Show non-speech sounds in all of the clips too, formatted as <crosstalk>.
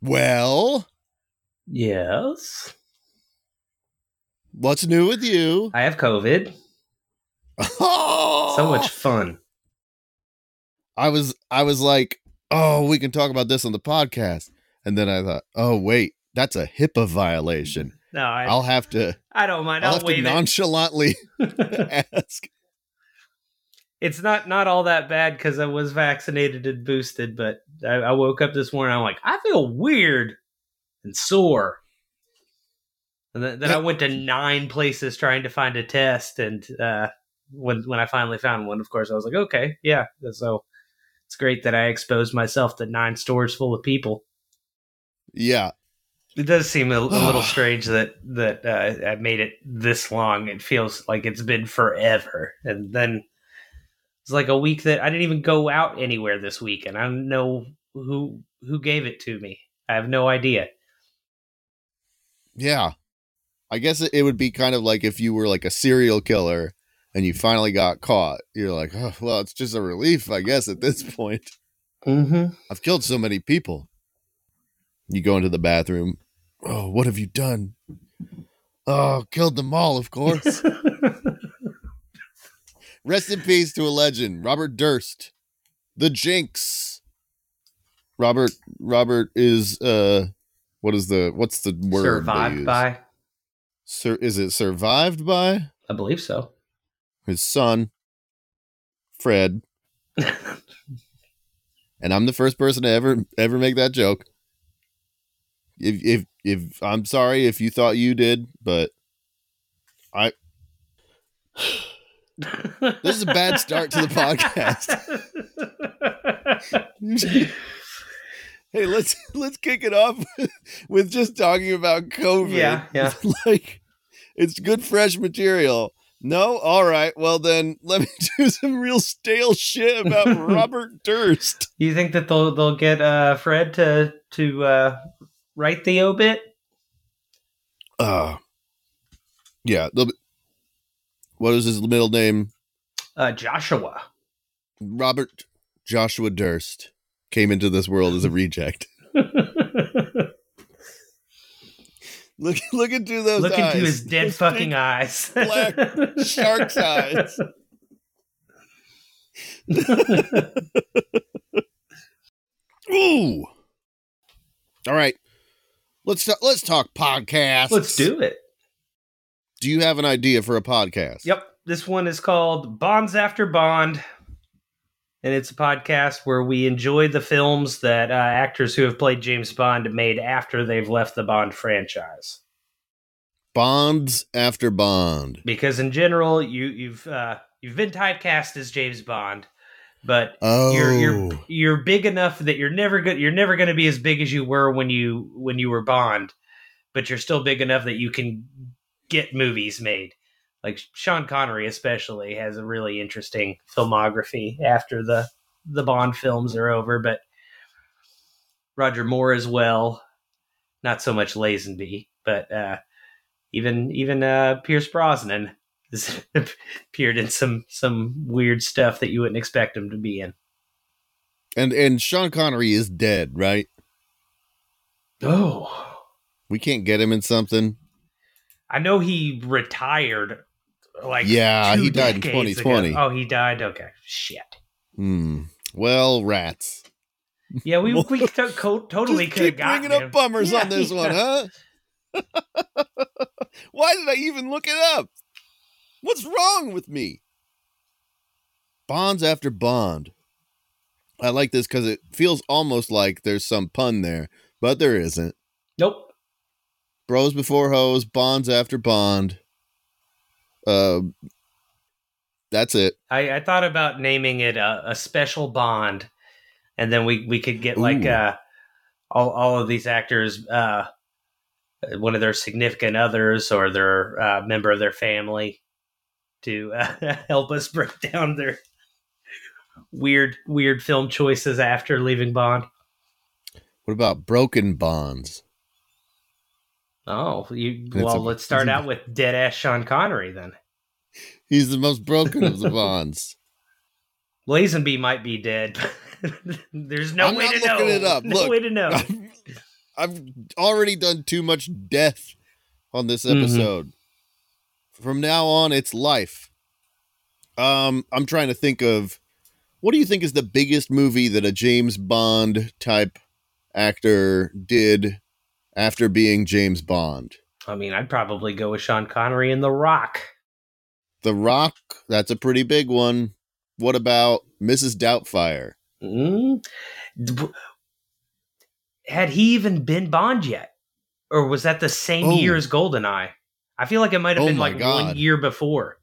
Well, Yes. what's new with you? I have COVID. Oh, So much fun. I was I was like, oh, we can talk about this on the podcast, and then I thought, oh wait, that's a HIPAA violation. No, I, I'll have to I don't mind. I'll I'll, have to nonchalantly <laughs> <laughs> ask. It's not not all that bad because I was vaccinated and boosted, but I, I woke up this morning. I'm like, I feel weird and sore. And then, then I went to <laughs> nine places trying to find a test, and uh, when when I finally found one, of course, I was like, okay, yeah. So it's great that I exposed myself to nine stores full of people. Yeah, It does seem a, a little <sighs> strange that that uh, I made it this long. It feels like it's been forever, and then it's like a week that I didn't even go out anywhere this week, and I don't know who who gave it to me. I have no idea. yeah. I guess it, would be kind of like if you were like a serial killer and you finally got caught. You're like, oh, well, it's just a relief, I guess, at this point. Mm-hmm. I've killed so many people. You go into the bathroom. Oh, what have you done? Oh, killed them all, of course. <laughs> Rest in peace to a legend, Robert Durst, the Jinx. Robert Robert is uh what is the what's the word? Survived by, Sir, is it survived by I believe so. his son Fred, <laughs> and I'm the first person to ever ever make that joke. If if if I'm sorry if you thought you did, but I this is a bad start to the podcast. <laughs> hey, let's let's kick it off <laughs> with just talking about COVID. Yeah, yeah. <laughs> like it's good fresh material. No, all right. Well then, let me do some real stale shit about Robert Durst. you think that they'll they'll get uh, Fred to to uh, write the obit? Uh yeah. they'll be- What is his middle name? Uh, Joshua. Robert Joshua Durst came into this world as a reject. <laughs> Look look into those Look eyes. into his dead Those fucking eyes. <laughs> black shark's eyes. <laughs> Ooh. All right. Let's let's talk podcasts. Let's do it. Do you have an idea for a podcast? Yep. This one is called Bonds After Bond. And it's a podcast where we enjoy the films that uh, actors who have played James Bond made after they've left the Bond franchise. Bonds after Bond. Because in general, you, you've uh, you've been typecast as James Bond, but Oh. you're you're you're big enough that you're never good you're never going to be as big as you were when you when you were Bond, but you're still big enough that you can get movies made. Like Sean Connery especially has a really interesting filmography after the the Bond films are over, but Roger Moore as well. Not so much Lazenby, but uh even even uh Pierce Brosnan has <laughs> appeared in some some weird stuff that you wouldn't expect him to be in. and and Sean Connery is dead, right? Oh, We can't get him in something. I know he retired. Like Yeah, he died in 2020. ago. Oh, he died. Okay, shit. Hmm. Well, rats. Yeah, we we <laughs> to- co- totally Just could keep gotten bringing up him. bummers Yeah, on this one, huh? <laughs> Why did I even look it up? What's wrong with me? Bonds after Bond. I like this because it feels almost like there's some pun there, but there isn't. Nope. Bros before hoes, bonds after bond. Uh, that's it. I, I thought about naming it a, a special bond, and then we we could get like Ooh. uh all all of these actors uh one of their significant others or their uh, member of their family to uh, <laughs> help us break down their weird weird film choices after leaving Bond. What about broken bonds? Oh, you well. a- let's start out with dead ass Sean Connery then. He's the most broken of the <laughs> bonds. Lazenby might be dead. <laughs> There's no I'm way to know. it up. <laughs> No Look, way to know. I've already done too much death on this Mhm. episode. From now on, it's life. Um, I'm trying to think of what do you think is the biggest movie that a James Bond type actor did after being James Bond? I mean, I'd probably go with Sean Connery in The Rock. The Rock, that's a pretty big one. What about Mrs. Doubtfire? Mm. Had he even been Bond yet? Or was that the same Oh. year as Goldeneye? I feel like it might have Oh been like God. one year before.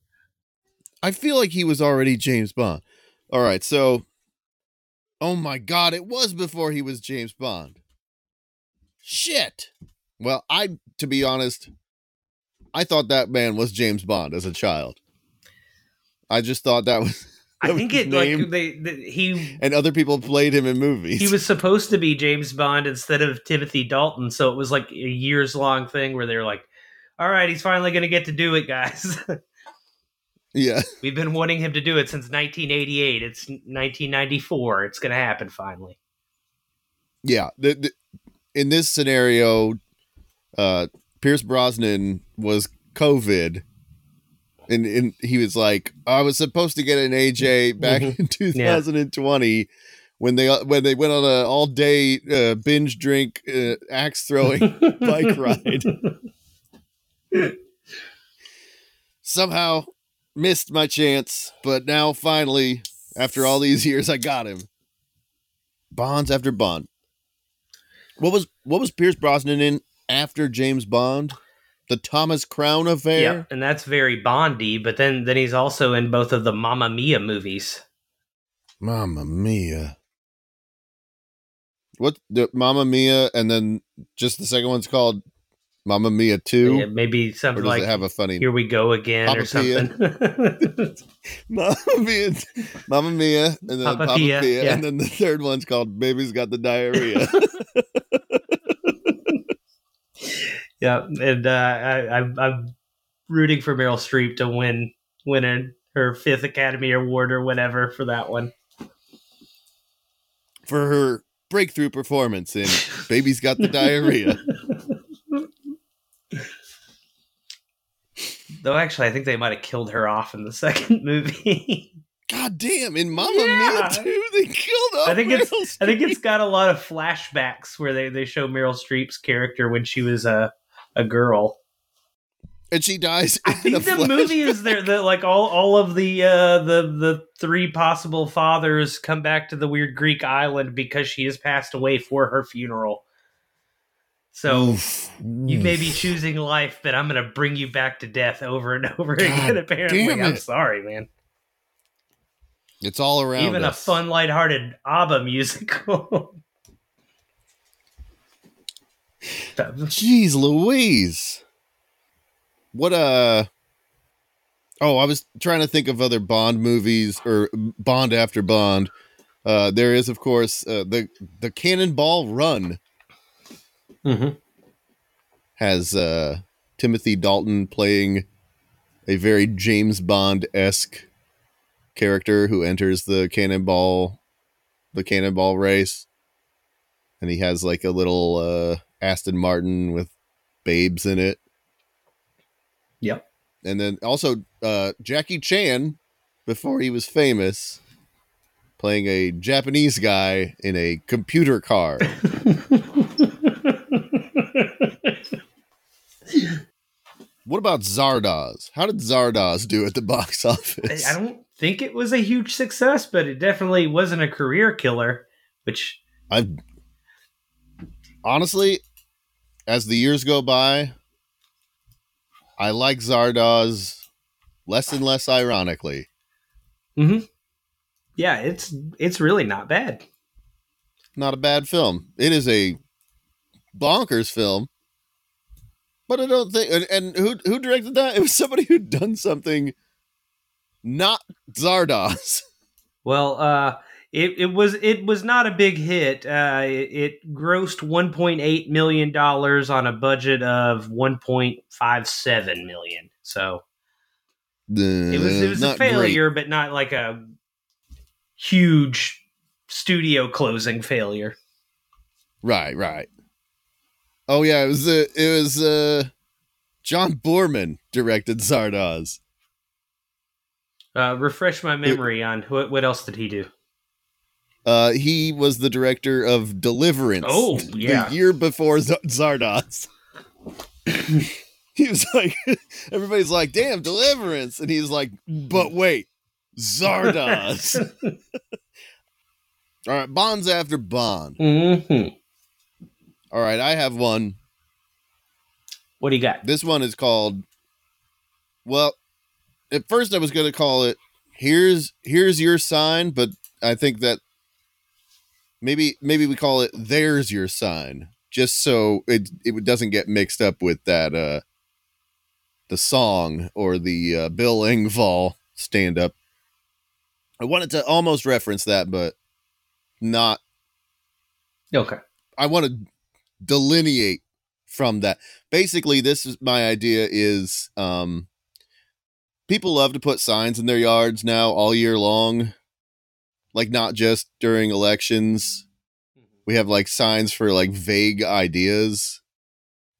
I feel like he was already James Bond. All right, so oh my god, it was before he was James Bond. Shit. Well, I to be honest, I thought that man was James Bond as a child. I just thought that was <laughs> I that was think his it like they, they he and other people played him in movies. he was supposed to be James Bond instead of Timothy Dalton, so it was like a years long thing where they were like, "All right, he's finally going to get to do it, guys. <laughs> yeah. We've been wanting him to do it since 1988. It's 1994. It's going to happen finally." Yeah, the, the, in this scenario, uh, Pierce Brosnan was COVID, and, and he was like, "I was supposed to get an AJ back Mhm. in 2020." When they when they went on an all day uh, binge drink uh, axe throwing <laughs> bike ride, somehow missed my chance, but now finally, after all these years, I got him. Bonds after Bond. What was what was Pierce Brosnan in after James Bond? The Thomas Crown affair. Yeah, and that's very Bondy. But then, then he's also in both of the Mamma Mia movies. Mamma Mia. What the Mamma Mia, and then just the second one's called Mamma Mia Two, Yeah, maybe or something like have a funny "Here We Go Again" or Papa Pia. something. <laughs> Mamma Mia, Mamma Mia, and then Papa Papa, Pia, Pia, yeah. and then the third one's called Baby's Got the Diarrhea. <laughs> yeah, and uh, I, I'm, I'm rooting for Meryl Streep to win win her fifth Academy Award or whatever for that one. for her breakthrough performance in <laughs> Baby's Got the Diarrhea. Though actually, I think they might have killed her off in the <laughs> second movie. God damn, in Mamma Yeah. Mia 2, they killed off I think it's- Meryl I think it's got a lot of flashbacks where they, they show Meryl Streep's character when she was a a girl. And she dies I think the flash- movie is there that like all all of the uh the the three possible fathers come back to the weird Greek island because she has passed away for her funeral. So Oof. you may be choosing life, but I'm gonna bring you back to death over and <laughs> over God again. Apparently, I'm sorry, man. It's all around Even a us. fun, lighthearted ABBA musical. Jeez Louise. What uh Oh, I was trying to think of other Bond movies or Bond after Bond. Uh there is of course uh, the the Cannonball Run mm-hmm. has uh Timothy Dalton playing a very James Bond-esque character who enters the cannonball the cannonball race. And he has like a little uh Aston Martin with babes in it. Yep. And then also uh Jackie Chan before he was famous playing a Japanese guy in a computer car. <laughs> what about Zardoz? How did Zardoz do at the box <laughs> office? I don't think it was a huge success, but it definitely wasn't a career killer. Which I've honestly, as the years go by, I like Zardoz less and less ironically. Mhm. yeah, it's it's really not bad. Not a bad film. It is a bonkers film. But I don't think and, and who who directed that? It was somebody who'd done something not Zardoz. <laughs> Well, uh, it, it was it was not a big hit. Uh, it, it grossed 1.8 million dollars on a budget of 1.57 million. So it was it was a failure, but not like a huge studio closing failure. Right, right. Oh yeah, it was uh, it was uh, John Boorman directed Zardoz. Uh, refresh my memory on what what else did he do? Uh, he was the director of Deliverance. Oh, yeah. the year before Z- Zardoz. <laughs> he was like, <laughs> everybody's like, "Damn, Deliverance," and he's like, "But wait, Zardoz." <laughs> All right, Bonds after Bond. hmm All right, I have one. What do you got? This one is called. Well, at first I was going to call it "Here's Here's Your Sign," but I think that maybe maybe we call it "There's Your Sign," just so it it doesn't get mixed up with that uh the song or the uh, Bill Engvall stand up. I wanted to almost reference that, but not. Okay. I want to delineate from that. Basically, this is my idea is um people love to put signs in their yards now all year long. Like not just during elections. We have like signs for like vague ideas.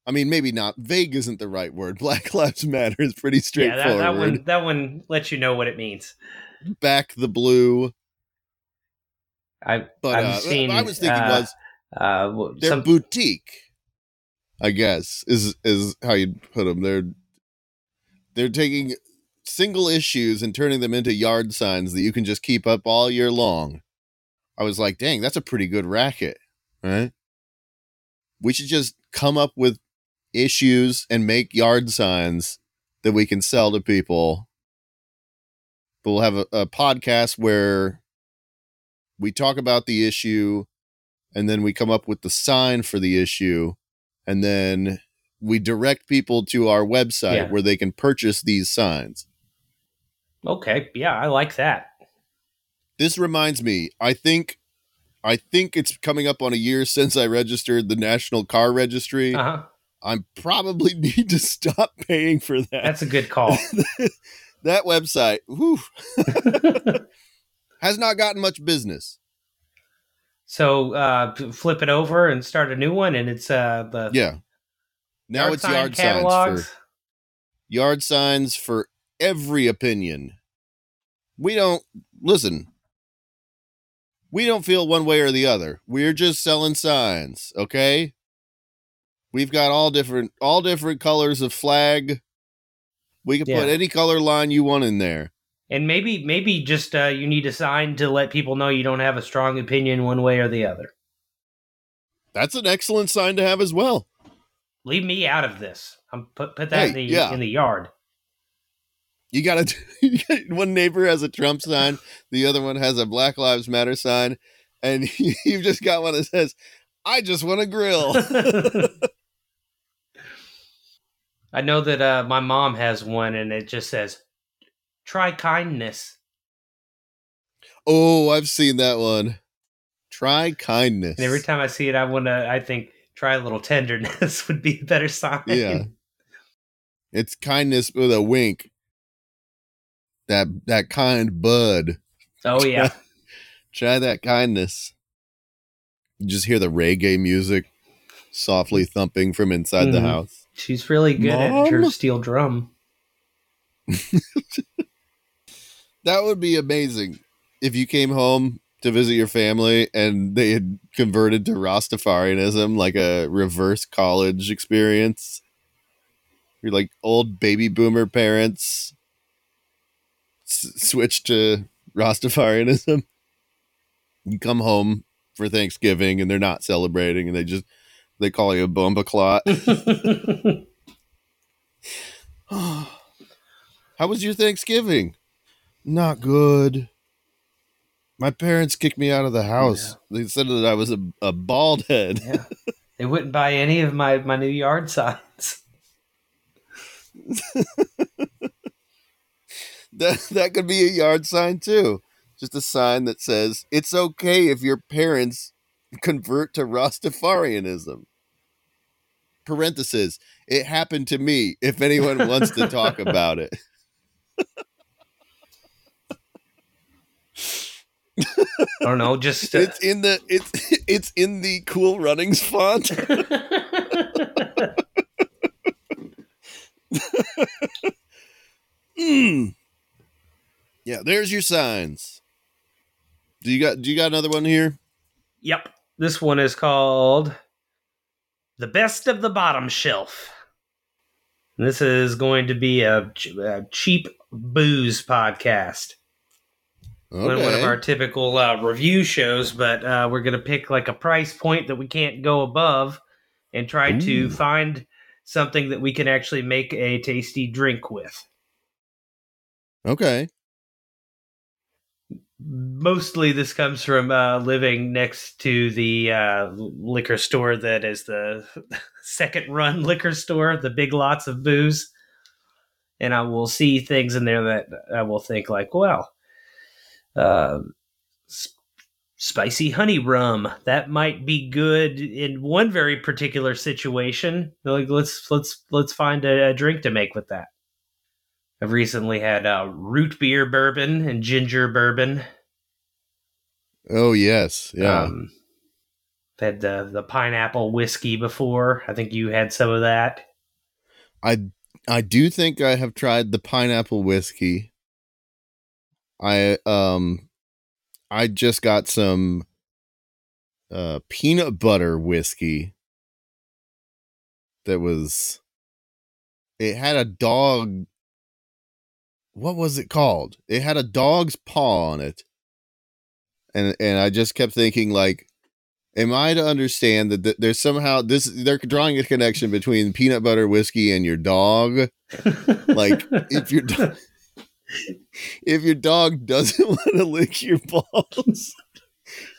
I mean, maybe not vague isn't the right word. <laughs> Black Lives Matter is pretty Yeah, straightforward. that, that one that one lets you know what it means. Back the blue. I But I've uh, seen, I was thinking uh, was uh, they're some, boutique i guess is is how you'd put them they're they're taking single issues and turning them into yard signs that you can just keep up all year long. I was like dang that's a pretty good racket right? We should just come up with issues and make yard signs that we can sell to people. But we'll have a, a podcast where we talk about the issue and then we come up with the sign for the issue and then we direct people to our website Yeah. where they can purchase these signs okay, yeah, I like that. this reminds me i think i think it's coming up on a year since i registered the national car registry Uh huh. i probably <laughs> need to stop paying for that That's a good call. <laughs> that website <laughs> has not gotten much business so uh, flip it over and start a new one, and it's uh, the yeah now yard it's sign yard signs for yard signs for every opinion. We don't listen. We don't feel one way or the other. We're just selling signs, okay? We've got all different all different colors of flag. We can put any color line you want in there. And maybe maybe just uh, you need a sign to let people know you don't have a strong opinion one way or the other. That's an excellent sign to have as well. Leave me out of this. I'm put put that in the yeah. in the yard. You got to <laughs> one neighbor has a Trump sign, the other one has a Black Lives Matter sign, and <laughs> you've just got one that says, "I just want to grill." <laughs> I know that uh, my mom has one, and it just says, "Try kindness." Oh, I've seen that one. Try kindness. And every time I see it, I want to. I think try a little tenderness <laughs> would be a better sign. Yeah. It's kindness with a wink. That that kind bud. Oh yeah. <laughs> Try that kindness. You just hear the reggae music softly thumping from inside the Mhm. house. She's really good at her steel drum. <laughs> That would be amazing if you came home to visit your family and they had converted to Rastafarianism, like a reverse college experience. You're like old baby boomer parents s- switch to Rastafarianism. You come home for Thanksgiving and they're not celebrating and they just they call you a bomba clot. <laughs> <sighs> How was your Thanksgiving? Not good. My parents kicked me out of the house. They said that I was a, a bald head. yeah. They wouldn't buy any of my my new yard signs. <laughs> That that could be a yard sign too. Just a sign that says it's okay if your parents convert to Rastafarianism. Parenthesis. It happened to me. If anyone wants to talk <laughs> about it. I don't know. Just uh, it's in the it's <laughs> it's in the cool runnings font. <laughs> mm. Yeah, there's your signs. Do you got do you got another one here? Yep. This one is called The Best of the Bottom Shelf. This is going to be a, a cheap booze podcast. Okay. One, of our typical uh, review shows, but uh, we're going to pick like a price point that we can't go above and try Ooh. to find something that we can actually make a tasty drink with. okay. Mostly, this comes from uh, living next to the uh, liquor store that is the <laughs> second run liquor store, the big lots of booze. And I will see things in there that I will think, like, well, uh, s- spicy honey rum that might be good in one very particular situation. Like, let's let's let's find a, a drink to make with that. I've recently had uh, root beer bourbon and ginger bourbon. Oh yes. Yeah. Um, had the the pineapple whiskey before. I think you had some of that. I I do think I have tried the pineapple whiskey. I um I just got some uh peanut butter whiskey that was it had a dog what was it called? It had a dog's paw on it. And and I just kept thinking like am I to understand that th- there's somehow this they're drawing a connection between peanut butter whiskey and your dog? <laughs> Like, if your do- <laughs> if your dog doesn't <laughs> want to lick your balls,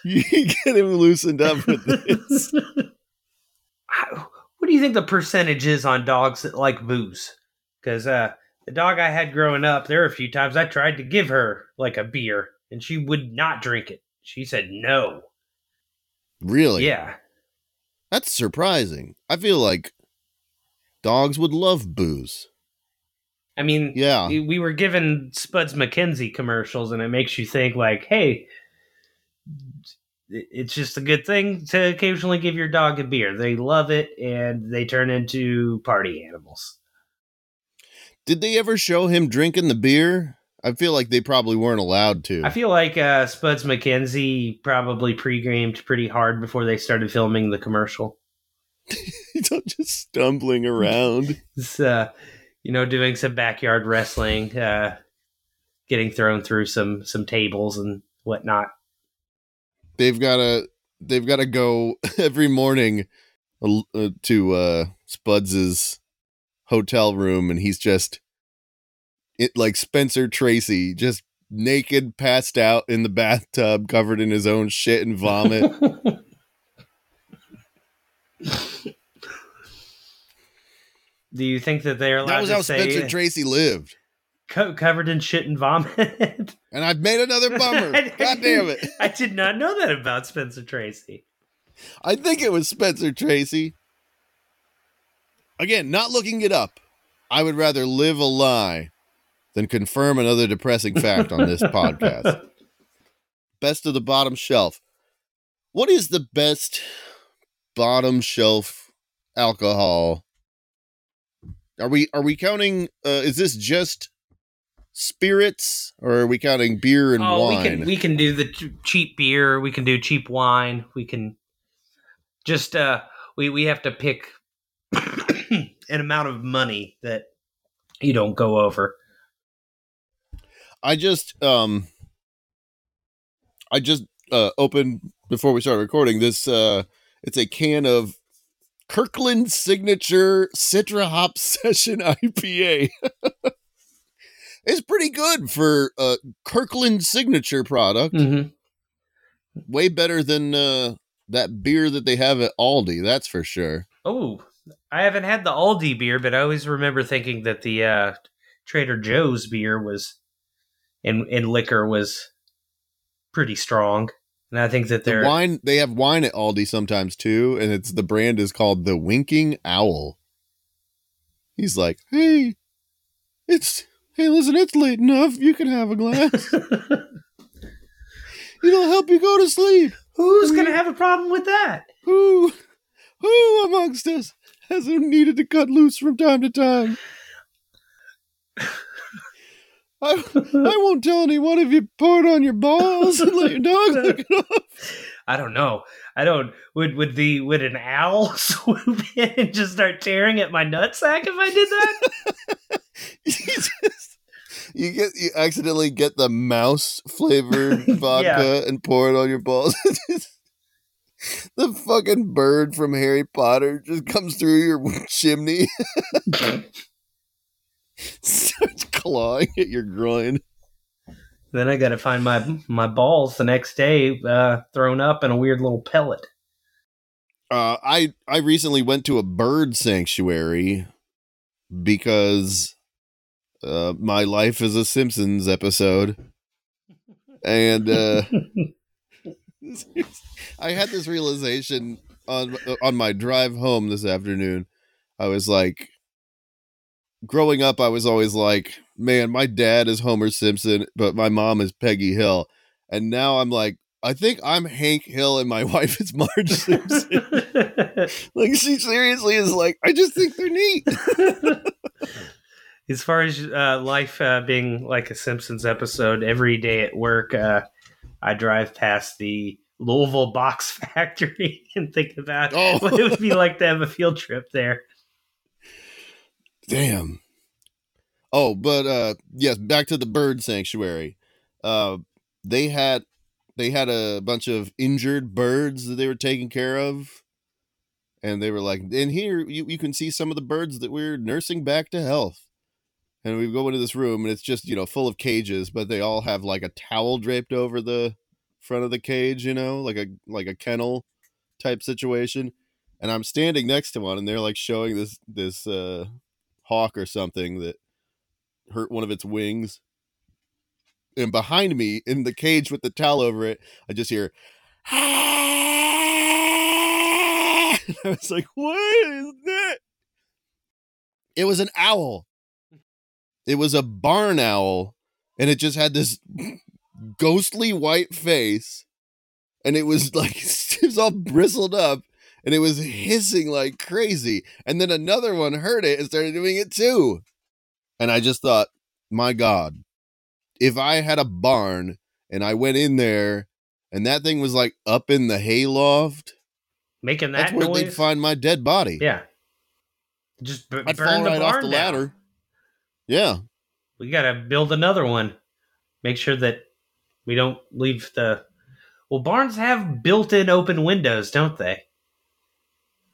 you get him loosened up with this. <laughs> What do you think the percentage is on dogs that like booze? Because uh, the dog I had growing up, there were a few times I tried to give her like a beer, and she would not drink it. She said no. Really? Yeah, That's surprising. I feel like dogs would love booze. I mean, Yeah. we we were given Spuds MacKenzie commercials, and it makes you think like, hey, it's just a good thing to occasionally give your dog a beer. They love it, and they turn into party animals. Did they ever show him drinking the beer? I feel like they probably weren't allowed to. I feel like uh, Spuds MacKenzie probably pre-gamed pretty hard before they started filming the commercial. <laughs> He's just stumbling around. <laughs> It's, uh, you know, doing some backyard wrestling, uh, getting thrown through some some tables and whatnot. they've got to they've got to go <laughs> every morning uh, to uh Spuds's hotel room and he's just it like Spencer Tracy just naked passed out in the bathtub covered in his own shit and vomit <laughs> Do you think that they're allowed that was how say Spencer Tracy lived co- covered in shit and vomit? <laughs> and I've made another bummer <laughs> god damn it <laughs> I did not know that about Spencer Tracy. I think it was Spencer Tracy again not looking it up I would rather live a lie than confirm another depressing fact on this podcast best of the bottom shelf. What is the best bottom shelf alcohol? Are we are we counting? Uh, is this just spirits, or are we counting beer and oh, wine? we can we can do the ch- cheap beer. We can do cheap wine. We can just uh we we have to pick <coughs> an amount of money that you don't go over. I just um, I just uh opened before we started recording this. Uh, it's a can of Kirkland Signature Citra Hop <laughs> Session IPA. it's pretty good for a Kirkland Signature product. Mm-hmm. Way better than uh, that beer that they have at Aldi. That's for sure. Oh, I haven't had the Aldi beer, but I always remember thinking that the uh, Trader Joe's beer was in in liquor was pretty strong, and I think that they're wine they have wine at Aldi sometimes too, and it's the brand is called the Winking Owl. He's like, hey, it's hey, listen, it's late enough. You can have a glass. <laughs> It'll help you go to sleep. Who's gonna have a problem with that? Who, who amongst us hasn't needed to cut loose from time to time? <laughs> I, I <laughs> won't tell anyone if you pour it on your balls and let your dog <laughs> lick it off. I don't know. I don't. Would would the would an owl <laughs> swoop in and just start tearing at my nutsack if I did that? you, just, you get you accidentally get the mouse flavored vodka and pour it on your balls. the fucking bird from Harry Potter just comes through your chimney, <laughs> starts clawing at your groin. Then I got to find my my balls the next day, uh, thrown up in a weird little pellet. Uh, I I recently went to a bird sanctuary because uh, my life is a Simpsons episode, and uh, <laughs> I had this realization on on my drive home this afternoon. I was like, growing up, I was always like, man, my dad is Homer Simpson, but my mom is Peggy Hill. And now I'm like, I think I'm Hank Hill and my <laughs> wife is Marge Simpson. <laughs> like, she seriously is like, I just think they're neat. <laughs> as far as uh, life uh, being like a Simpsons episode, every day at work, uh, I drive past the Louisville Box Factory and think about oh. what it would be like to have a field trip there. Damn. Oh, but uh yes, back to the bird sanctuary. Uh they had they had a bunch of injured birds that they were taking care of. And they were like, and here you, you can see some of the birds that we're nursing back to health. And we go into this room and it's just, you know, full of cages, but they all have like a towel draped over the front of the cage, you know, like a like a kennel type situation. And I'm standing next to one and they're like showing this this uh hawk or something that hurt one of its wings. And behind me in the cage with the towel over it, I just hear <laughs> I was like, what is that? It was an owl. It was a barn owl. And it just had this ghostly white face. And it was <laughs> like, it was all bristled up and it was hissing like crazy. And then another one heard it and started doing it too. And I just thought, my God, if I had a barn and I went in there and that thing was like up in the hayloft, making that that's where noise? they'd find my dead body. Yeah, just b- I'd burn fall the right barn off the down. ladder. Yeah, We got to build another one. Make sure that we don't leave the. Well, barns have built-in open windows, don't they?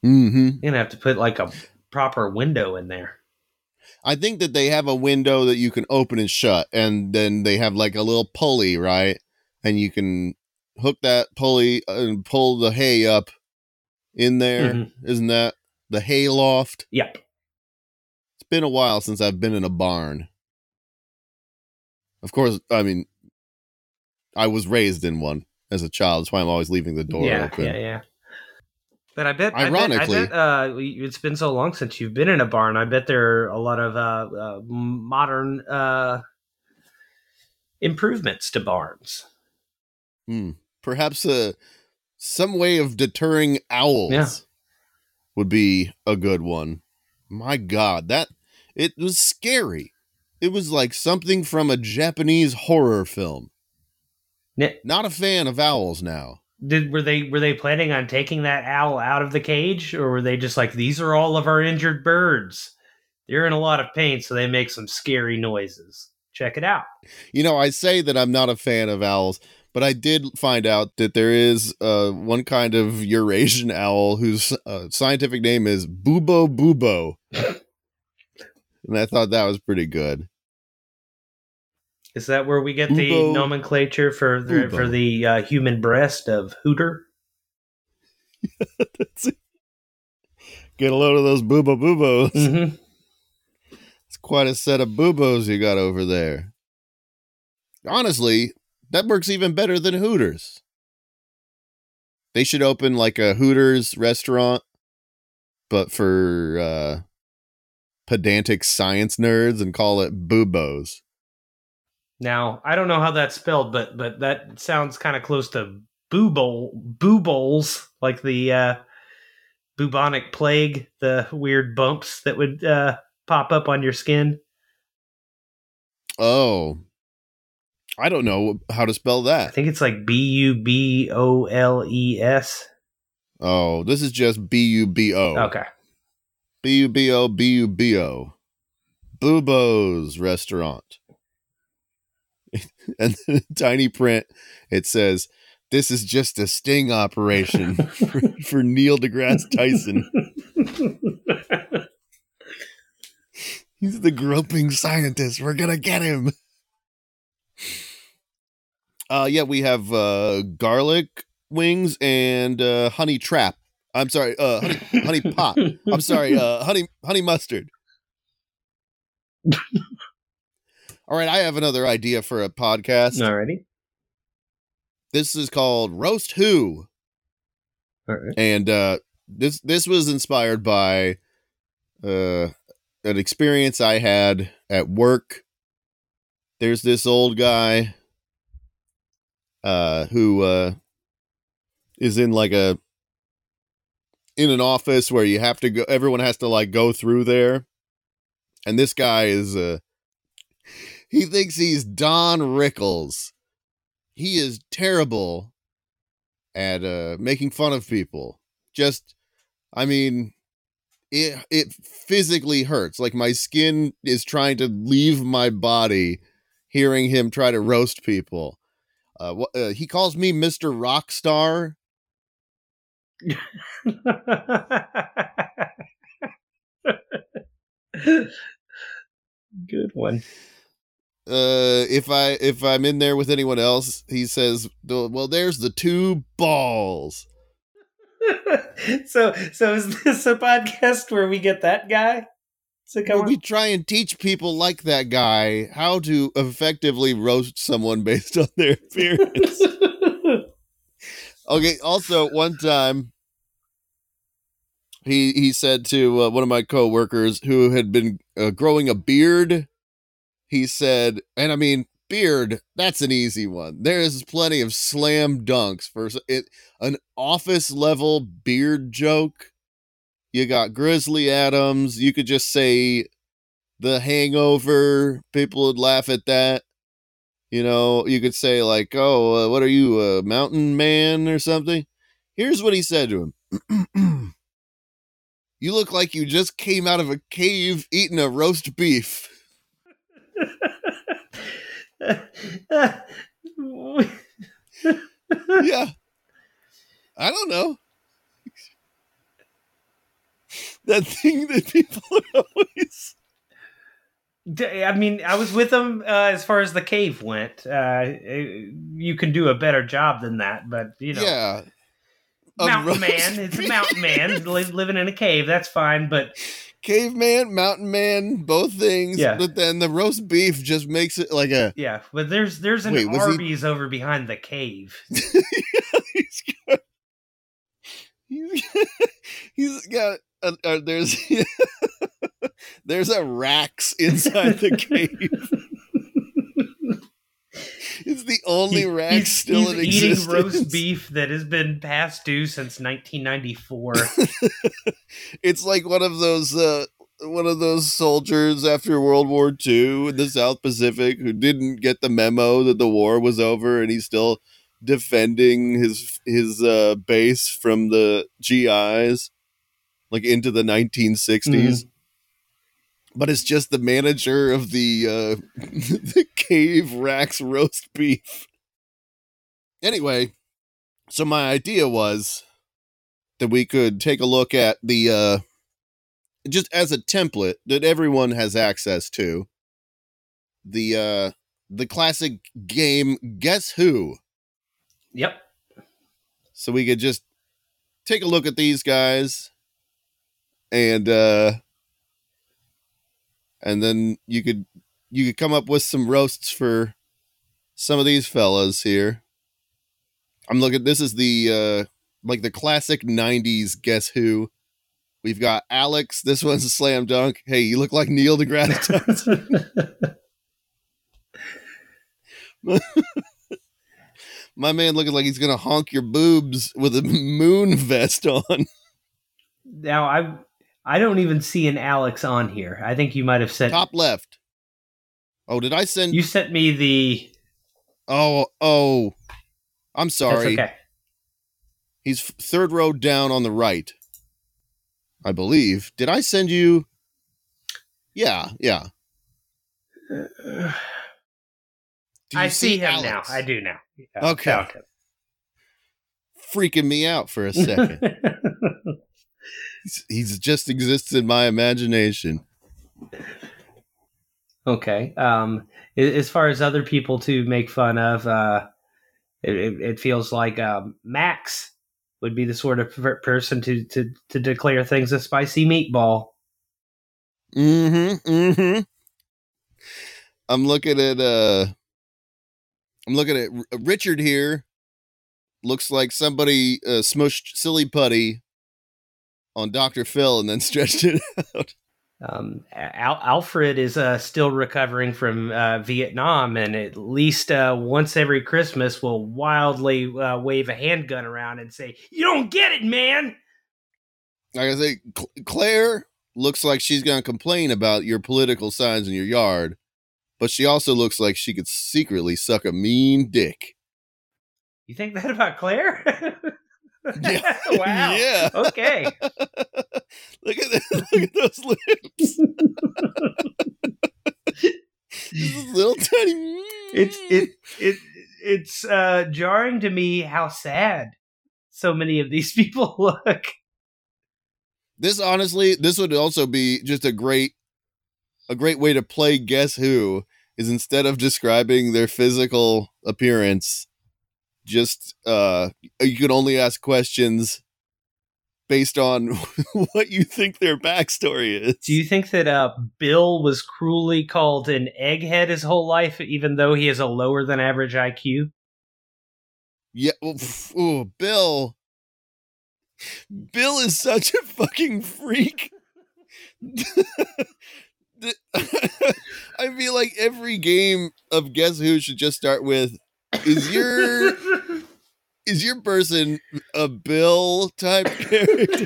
Mm-hmm. You're gonna have to put like a proper window in there. I think that they have a window that you can open and shut, and then they have like a little pulley, right? And you can hook that pulley and pull the hay up in there. Mhm. not that the hay loft? Yep. It's been a while since I've been in a barn. Of course, I mean, I was raised in one as a child. That's why I'm always leaving the door yeah, open. yeah, yeah. But I bet, Ironically- I bet, I bet uh, it's been so long since you've been in a barn. I bet there are a lot of uh, uh, modern uh, improvements to barns. Hmm. Perhaps uh, some way of deterring owls Yeah. would be a good one. My God, that it was scary. It was like something from a Japanese horror film. Not a fan of owls now. Did were they were they planning on taking that owl out of the cage, or were they just like these are all of our injured birds? They're in a lot of pain, so they make some scary noises. Check it out. You know, I say that I'm not a fan of owls, but I did find out that there is uh, one kind of Eurasian owl whose uh, scientific name is Bubo Bubo. <laughs> and I thought that was pretty good. Is that where we get the Ubo- nomenclature for the, Ubo. for the uh, human breast of hooter? <laughs> Get a load of those Bubo Bubos. Mm-hmm. It's quite a set of boobos you got over there. Honestly, that works even better than Hooters. They should open like a Hooters restaurant, but for uh, pedantic science nerds and call it Bubos. Now I don't know how that's spelled, but but that sounds kind of close to boobole boobles, like the uh, bubonic plague, the weird bumps that would uh, pop up on your skin. Oh. I don't know how to spell that. I think it's like B U B O L E S. Oh, this is just B U B O. Okay. B U B O B U B O. Boobo's restaurant. <laughs> and then in tiny print, it says, This is just a sting operation <laughs> for, for Neil deGrasse Tyson. <laughs> He's the groping scientist. We're gonna get him. Uh yeah, we have uh garlic wings and uh honey trap. I'm sorry, uh honey honey pot. I'm sorry, uh honey honey mustard. All right, I have another idea for a podcast. Alrighty. This is called Roast Who. All right. and uh this this was inspired by uh an experience I had at work. There's this old guy uh who uh is in like a in an office where you have to go everyone has to like go through there. And this guy is uh he thinks he's Don Rickles. He is terrible at uh making fun of people. Just I mean it it physically hurts. Like my skin is trying to leave my body hearing him try to roast people. Uh, wh- uh he calls me Mr. Rockstar. <laughs> Good one. Uh if I if I'm in there with anyone else, he says, "Well, there's the two balls." <laughs> so, so is this a podcast where we get that guy to come Where we try and teach people like that guy how to effectively roast someone <laughs> based on their appearance. <laughs> Okay. Also, one time, he he said to uh, one of my coworkers who had been uh, growing a beard. He said, and I mean, beard. That's an easy one. There is plenty of slam dunks for it. An office level beard joke. You got Grizzly Adams. You could just say the Hangover. People would laugh at that. You know, you could say like, "Oh, uh, what are you, a mountain man or something?" Here's what he said to him: <clears throat> "You look like you just came out of a cave eating a roast beef." Yeah, I don't know. That thing that people are always I mean, I was with them uh, as far as the cave went. Uh, you can do a better job than that, but you know, yeah. A mountain man. It's a mountain man li- living in a cave. That's fine, but caveman, mountain man, both things. Yeah. But then the roast beef just makes it like a. yeah. But there's there's an Wait, was he- Arby's over behind the cave. <laughs> he's got. He's, he's got. Uh, there's. <laughs> there's a Rax inside the <laughs> cave. It's the only He- rack he's, still he's in eating existence. roast beef that has been past due since 1994. <laughs> It's like one of those. Uh, one of those soldiers after World War II in the South Pacific who didn't get the memo that the war was over and he's still defending his his uh, base from the GIs like into the 1960s. But it's just the manager of the uh, <laughs> the cave Rax roast beef. Anyway, so my idea was that we could take a look at the uh just as a template that everyone has access to the uh the classic game guess who yep. so we could just take a look at these guys and uh and then you could you could come up with some roasts for some of these fellas here. I'm looking this is the uh like the classic 90s guess who? We've got alex this one's a slam dunk. Hey you look like neil degrasse Tyson. <laughs> my man looking like he's gonna honk your boobs with a moon vest on. Now I I don't even see an Alex on here. I think you might have said top left Oh, did I send? You sent me the. oh, oh. I'm That's sorry. okay. He's third row down on the right. I believe. Did I send you? Yeah, yeah. You I see, him Alex? now. I do now. Yeah, Okay. Freaking me out for a second. <laughs> he's, he's just exists in my imagination. okay. Um, as far as other people to make fun of, uh, it, it, feels like um, Max would be the sort of per- person to, to to declare things a spicy meatball. Mm-hmm. Mm-hmm. I'm looking at uh I'm looking at Richard here. Looks like somebody uh, smushed silly putty on Dr. Phil and then <laughs> stretched it out. Um, Al- Alfred is uh, still recovering from uh, Vietnam, and at least uh, once every Christmas will wildly uh, wave a handgun around and say, "You don't get it, man." Like I say, Cl- Claire looks like she's going to complain about your political signs in your yard, but she also looks like she could secretly suck a mean dick. You think that about Claire? <laughs> Yeah. <laughs> wow. Yeah. Okay. <laughs> Look at that. Look at those lips. <laughs> Just little tiny. It's it it it's uh, jarring to me how sad so many of these people look. This honestly, this would also be just a great, a great way to play Guess Who is instead of describing their physical appearance, just uh, you can only ask questions based on <laughs> what you think their backstory is. Do you think that uh, Bill was cruelly called an egghead his whole life, even though he has a lower than average IQ? Yeah. Well, ooh, Bill. Bill is such a fucking freak. <laughs> <laughs> I feel like every game of Guess Who should just start with Is your is your person a Bill type character?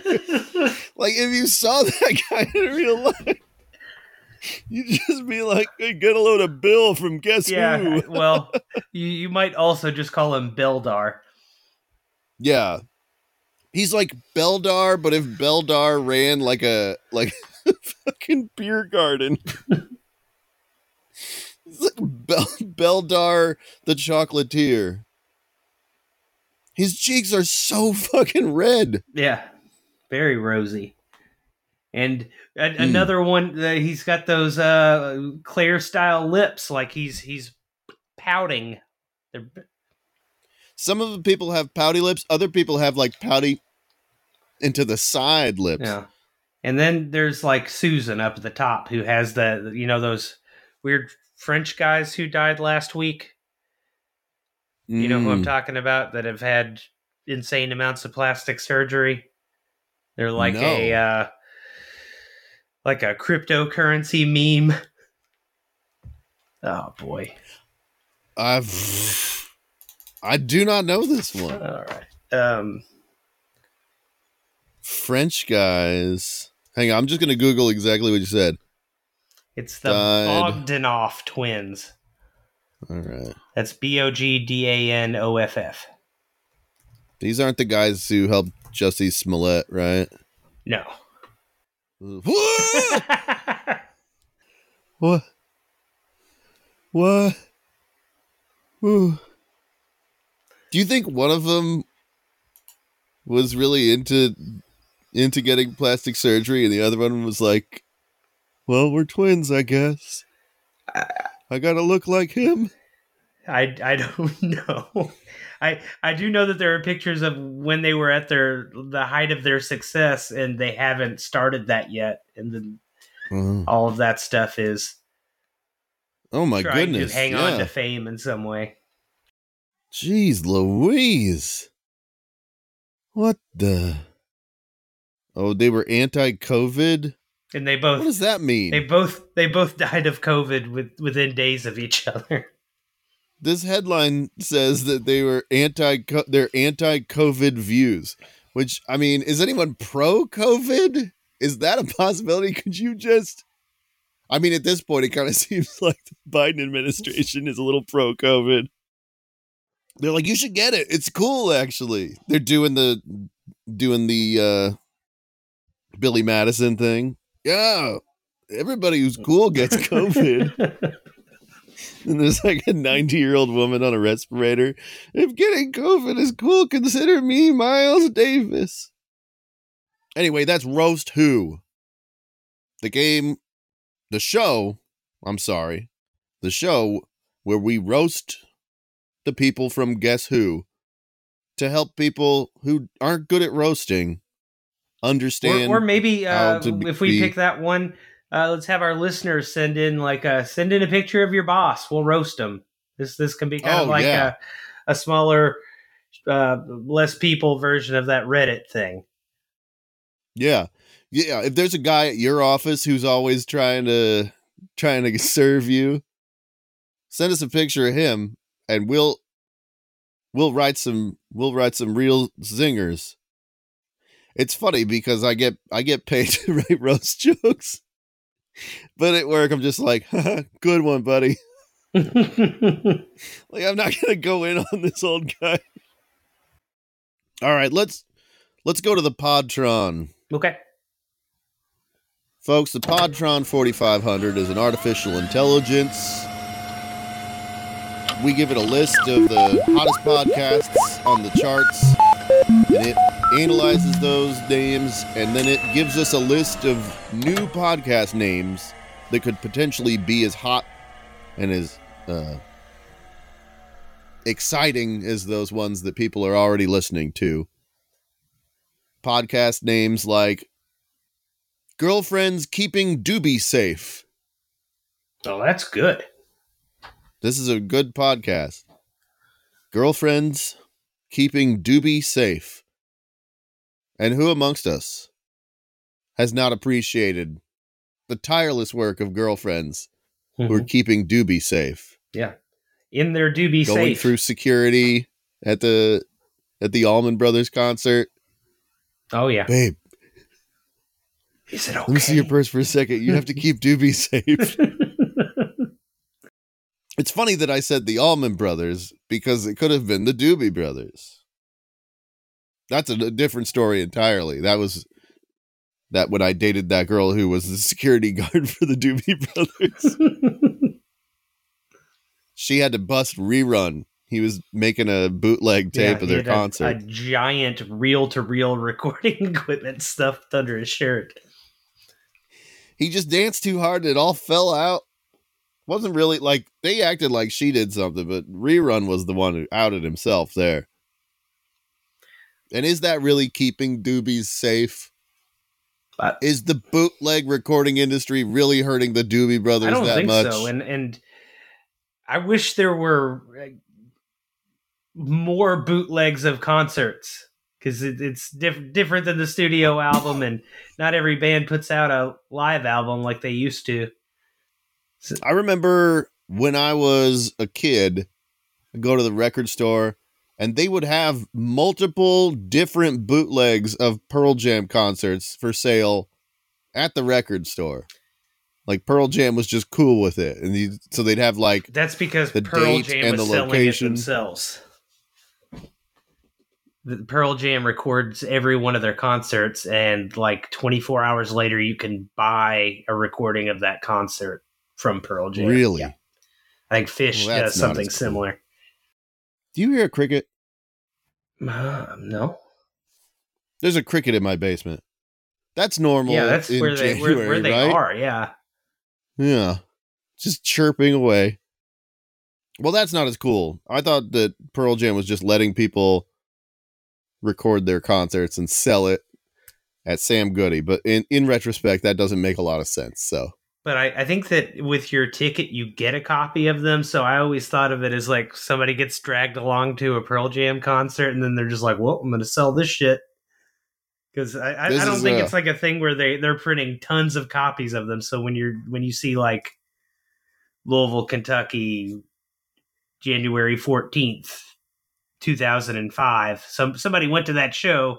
like if you saw that guy in real life, you'd just be like, hey, get a load of Bill from Guess yeah. Who. Well, you, you might also just call him Beldar. Yeah. He's like Beldar, but if Beldar ran like a like <laughs> a fucking beer garden. It's <laughs> like Bel- Beldar the chocolatier. His cheeks are so <laughs> fucking red. Yeah, very rosy. And a- Hmm. another one, uh, he's got those uh, Claire style lips, like he's he's pouting. They're, Some of the people have pouty lips, other people have like pouty into the side lips. yeah. And then there's like Susan up at the top, who has the you know those weird French guys who died last week. You know who I'm Mm. talking about that have had insane amounts of plastic surgery. They're like a uh, like a cryptocurrency meme. Oh boy! I've I do not know this one. All right. Um, French guys. Hang on, I'm just gonna Google exactly what you said. It's the Died. Bogdanoff twins. All right. That's B O G D A N O F F. These aren't the guys who helped Jussie Smollett, right? No. What? What? What? Do you think one of them was really into into getting plastic surgery, and the other one was like, "Well, we're twins, I guess. I gotta look like him." I I don't <laughs> know. I I do know that there are pictures of when they were at their the height of their success and they haven't started that yet and then Oh, all of that stuff is oh my goodness! to hang yeah. on to fame in some way. Jeez Louise. What the? Oh, they were anti-COVID. And they both. What does that mean? they both they both died of COVID with within days of each other. <laughs> this headline says that they were anti they're anti-covid views which i mean is anyone pro-covid is that a possibility <laughs> could you just I mean, at this point, it kind of <laughs> seems like the Biden administration is a little pro COVID. They're like, you should get it. It's cool, actually. They're doing the doing the uh Billy Madison thing. Yeah, everybody who's mm. cool gets COVID. <laughs> and there's like a 90 year old woman on a respirator. If getting COVID is cool, consider me Miles Davis. Anyway, that's Roast Who. The game, the show, I'm sorry, the show where we roast the people from Guess Who to help people who aren't good at roasting understand. Or, or maybe uh, if we pick that one, uh, let's have our listeners send in like a send in a picture of your boss. We'll roast them. This this can be kind of Oh, like yeah. a a smaller, uh, less people version of that Reddit thing. Yeah. Yeah. If there's a guy at your office who's always trying to trying to serve you, send us a picture of him and we'll we'll write some we'll write some real zingers. It's funny because I get I get paid <laughs> to write roast jokes. But at work I'm just like, <laughs> good one, buddy. <laughs> Like I'm not gonna go in on this old guy. All right, let's let's go to the Podtron. okay. Folks, the Podtron 4500 is an artificial intelligence. We give it a list of the hottest podcasts on the charts, and it analyzes those names, and then it gives us a list of new podcast names that could potentially be as hot and as uh, exciting as those ones that people are already listening to. Podcast names like Girlfriends Keeping Doobie Safe. Oh, that's good. This is a good podcast. Girlfriends Keeping Doobie Safe. And who amongst us has not appreciated the tireless work of girlfriends who are Mhm. keeping Doobie safe? Yeah. In their Doobie Going safe. through security at the at the Allman Brothers concert. oh yeah. Babe, Is it okay? let me see your purse for a second. You have to keep Doobie <laughs> safe. It's funny that I said the Allman Brothers because it could have been the Doobie Brothers. That's a, a different story entirely. That was that when I dated that girl who was the <laughs> security guard for the Doobie Brothers. <laughs> she had to bust rerun. He was making a bootleg tape Yeah, of their had a- concert. A, giant reel to reel recording equipment stuffed under his shirt. he just danced too hard and it all fell out. Wasn't really like they acted like she did something, but rerun was the one who outed himself there. And is that really keeping doobies safe? Is the bootleg recording industry really hurting the Doobie Brothers I don't that think much? so. And and I wish there were more bootlegs of concerts because it, it's diff- different than the studio album, and not every band puts out a live album like they used to. I remember when I was a kid, I'd go to the record store and they would have multiple different bootlegs of Pearl Jam concerts for sale at the record store. Like Pearl Jam was just cool with it. And you, so they'd have like That's because The Pearl Jam and the selling location. it themselves. The Pearl Jam records every one of their concerts, and like 24 hours later, you can buy a recording of that concert from Pearl Jam. really. Yeah. I think Phish Well, does something cool. similar. Do you hear a cricket? Uh, no. There's a cricket in my basement. That's normal. yeah, that's in where they where, where they right? are. Yeah. Yeah. Just chirping away. Well, that's not as cool. I thought that Pearl Jam was just letting people record their concerts and sell it at Sam Goody, but in, in retrospect, that doesn't make a lot of sense. So, But I, I think that with your ticket, you get a copy of them. So I always thought of it as like somebody gets dragged along to a Pearl Jam concert, and then they're just like, "Well, I'm going to sell this shit." Because I, I, I don't think a- it's like a thing where they they're printing tons of copies of them. So when you're when you see like Louisville, Kentucky, January fourteenth, two thousand and five, some somebody went to that show.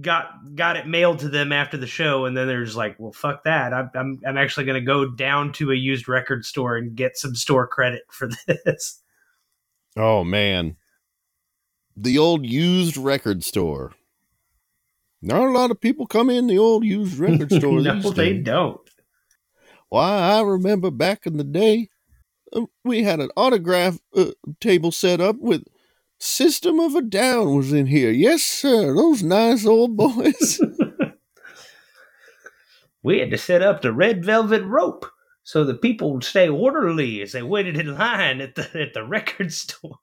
Got got it mailed to them after the show, and then they're just like, "Well, fuck that! I'm I'm, I'm actually going to go down to a used record store and get some store credit for <laughs> this." Oh man, the old used record store. Not a lot of people come in the old used record <laughs> store. no, they days. don't. Why, I remember back in the day, uh, we had an autograph uh, table set up with System of a Down was in here. Yes, sir. Those nice old <laughs> boys. We had to set up the red velvet rope so the people would stay orderly as they waited in line at the at the record <laughs> store.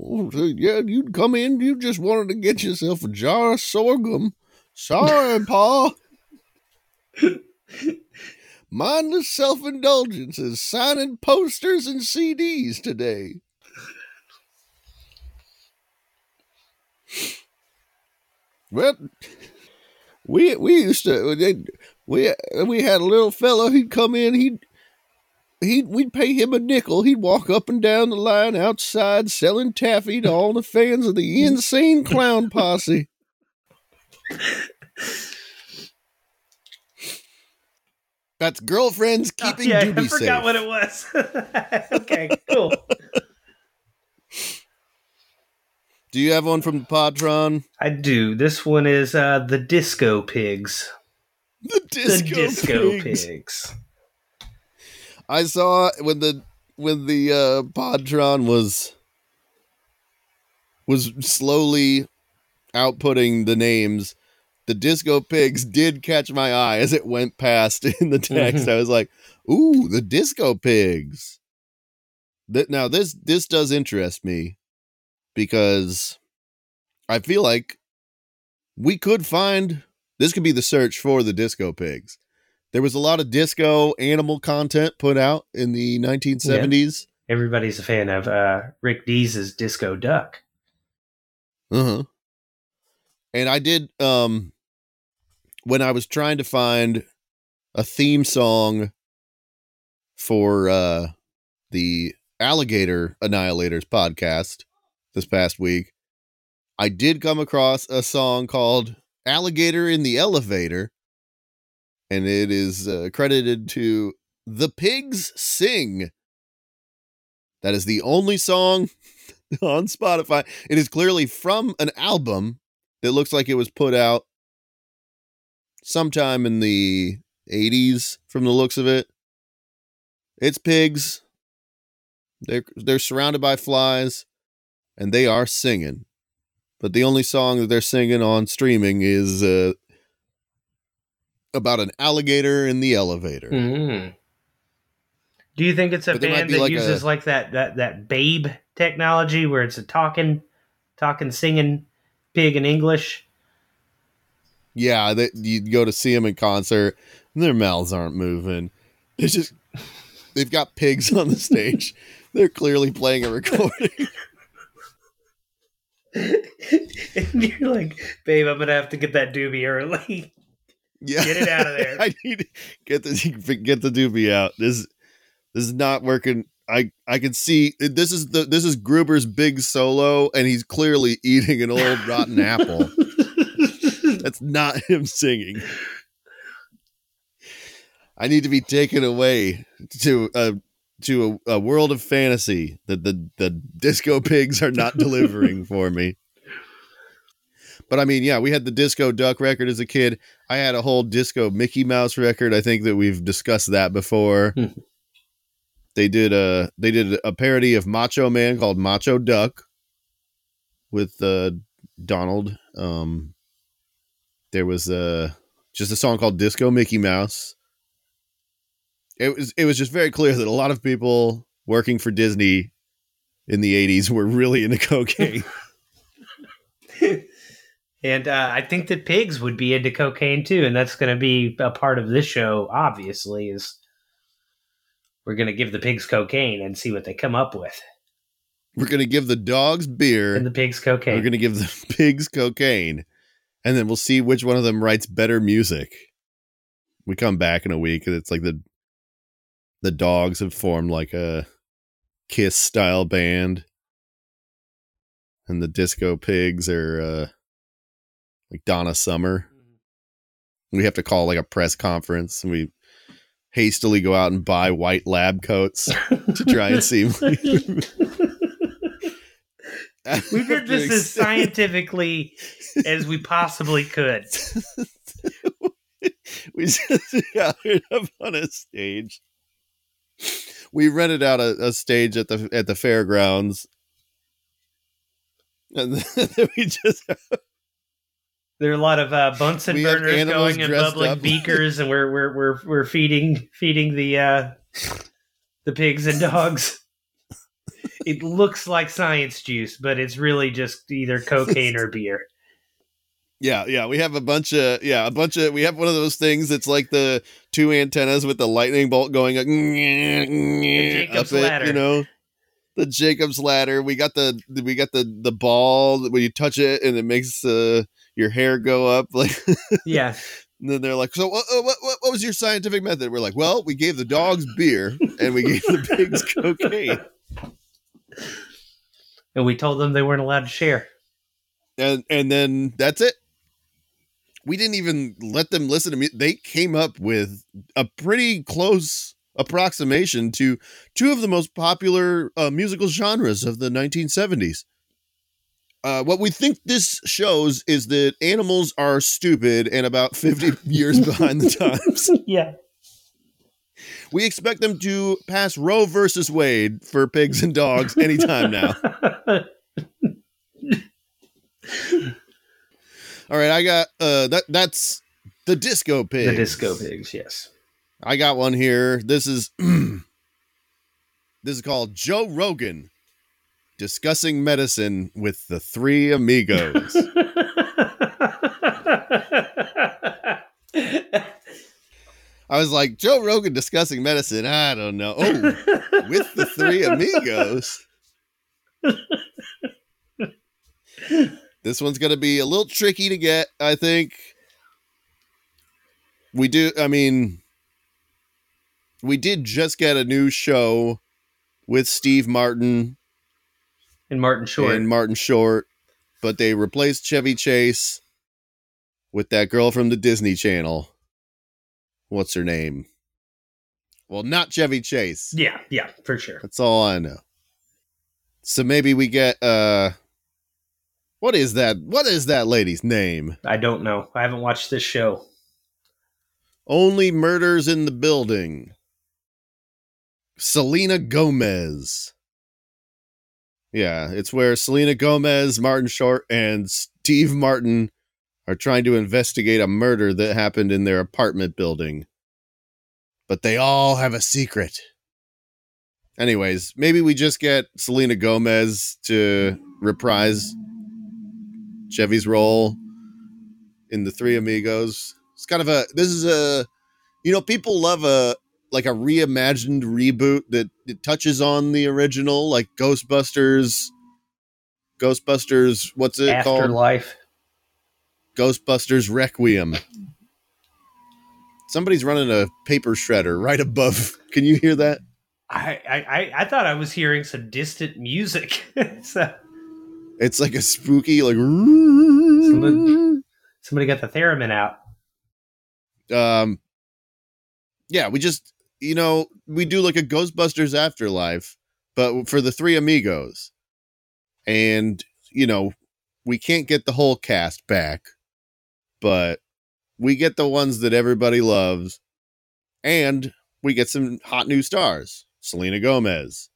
Oh, yeah, you'd come in, you just wanted to get yourself a jar of sorghum. Sorry, <laughs> Pa. Mindless self indulgence is signing posters and CDs today. Well, we we used to we we had a little fellow. He'd come in. He'd he we'd pay him a nickel. He'd walk up and down the line outside selling taffy to all the fans of the insane clown posse. That's girlfriends oh, keeping oh, yeah, I forgot safe. what it was. <laughs> okay, cool. Do you have one from the Podtron? I do. This one is uh, the Disco Pigs. The disco, the Disco pigs. Pigs. I saw when the when the uh, Podtron was was slowly outputting the names. The Disco Pigs did catch my eye as it went past <laughs> in the text. <laughs> I was like, "Ooh, the Disco Pigs." That now this this does interest me because I feel like we could find this could be the search for the Disco Pigs. There was a lot of disco animal content put out in the 1970s. Everybody's a fan of uh, Rick Dees' Disco Duck. Uh-huh. And I did um when I was trying to find a theme song for uh the Alligator Annihilators podcast this past week, I did come across a song called Alligator in the Elevator and it is uh, credited to The Pigs Sing. That is the only song <laughs> on Spotify. It is clearly from an album that looks like it was put out sometime in the 80s from the looks of it. It's pigs. They're they're surrounded by flies and they are singing. But the only song that they're singing on streaming is uh, about an alligator in the elevator. Mm. Do you think it's a But band that like uses a- like that that that Babe technology where it's a talking, talking, singing pig in English? Yeah, they, you'd go to see them in concert, and their mouths aren't moving. They just they've got pigs <laughs> on the stage. They're clearly playing a recording. <laughs> <laughs> and you're like, babe, I'm gonna have to get that doobie early. Yeah, Get it out of there. <laughs> I need to get the <laughs> get the doobie out. This this is not working. I I can see this is the this is Gruber's big solo, and he's clearly eating an old rotten apple. That's not him singing. I need to be taken away to a to a, a world of fantasy that the the disco <laughs> pigs are not delivering for me. But I mean, yeah, we had the Disco Duck record as a kid. I had a whole Disco Mickey Mouse record. I think that we've discussed that before. Hmm. they did a they did a parody of Macho Man called Macho Duck with uh, Donald. Um, there was uh, just a song called Disco Mickey Mouse. It was it was just very clear that a lot of people working for Disney in the 80s were really into cocaine. <laughs> and uh, I think that pigs would be into cocaine too, and that's going to be a part of this show. Obviously, is we're going to give the pigs cocaine and see what they come up with, We're going to give the dogs beer. and the pigs cocaine. We're going to give the <laughs> pigs cocaine. And then we'll see which one of them writes better music. We come back in a week and it's like the the dogs have formed like a Kiss style band. And the disco pigs are uh like Donna Summer. We have to call like a press conference and we hastily go out and buy white lab coats to try and seem <laughs> we did this as scientifically as we possibly could. <laughs> we just got <laughs> up on a stage. We rented out a, a stage at the at the fairgrounds, and <laughs> then we just <laughs> there are a lot of uh, Bunsen We burners going and bubbling up. <laughs> beakers, and we're we're we're we're feeding feeding the uh, the pigs and dogs. It looks like science juice, but it's really just either cocaine or beer. yeah yeah we have a bunch of yeah a bunch of we have one of those things that's like the two antennas with the lightning bolt going up, Jacob's up it, ladder. you know the Jacob's ladder. We got the we got the the ball that when you touch it and it makes uh, your hair go up <laughs> like. Yeah, And then they're like, "So uh, what, what, what was your scientific method?" We're like, "Well, we gave the dogs beer and we gave the pigs <laughs> cocaine, and we told them they weren't allowed to share. and and then that's it." We didn't even let them listen to me. They came up with a pretty close approximation to two of the most popular uh, musical genres of the 1970s. Uh, what we think this shows is that animals are stupid and about 50 <laughs> years behind the times. <laughs> yeah, We expect them to pass Roe versus Wade for pigs and dogs anytime now. <laughs> All right, I got uh that that's the disco pig. the disco pigs. Yes. I got one here. This is <clears throat> this is called Joe Rogan discussing medicine with the three amigos. <laughs> I was like, Joe Rogan discussing medicine. I don't know. Oh, with the three amigos. <laughs> this one's going to be a little tricky to get, I think. We do, I mean, we did just get a new show with Steve Martin and Martin Short. and Martin Short, but they replaced Chevy Chase with that girl from the Disney Channel. What's her name? Well, not Chevy Chase. yeah, yeah, for sure. That's all I know. So maybe we get uh what is that? What is that lady's name? I don't know. I haven't watched this show. Only murders in the building. Selena Gomez. Yeah, it's where Selena Gomez, Martin Short, and Steve Martin are trying to investigate a murder that happened in their apartment building. But they all have a secret. Anyways, maybe we just get Selena Gomez to reprise Chevy's role in the Three Amigos. It's kind of a this is a you know people love a like a reimagined reboot that it touches on the original like Ghostbusters Ghostbusters what's it called Afterlife. Ghostbusters Requiem. Somebody's running a paper shredder right above. <laughs> Can you hear that? I, I, I- I thought I was hearing some distant music. <laughs> so It's like a spooky like Somebody- somebody got the theremin out. um yeah we just you know we do like a ghostbusters afterlife but for the three amigos and you know we can't get the whole cast back but we get the ones that everybody loves and we get some hot new stars selena gomez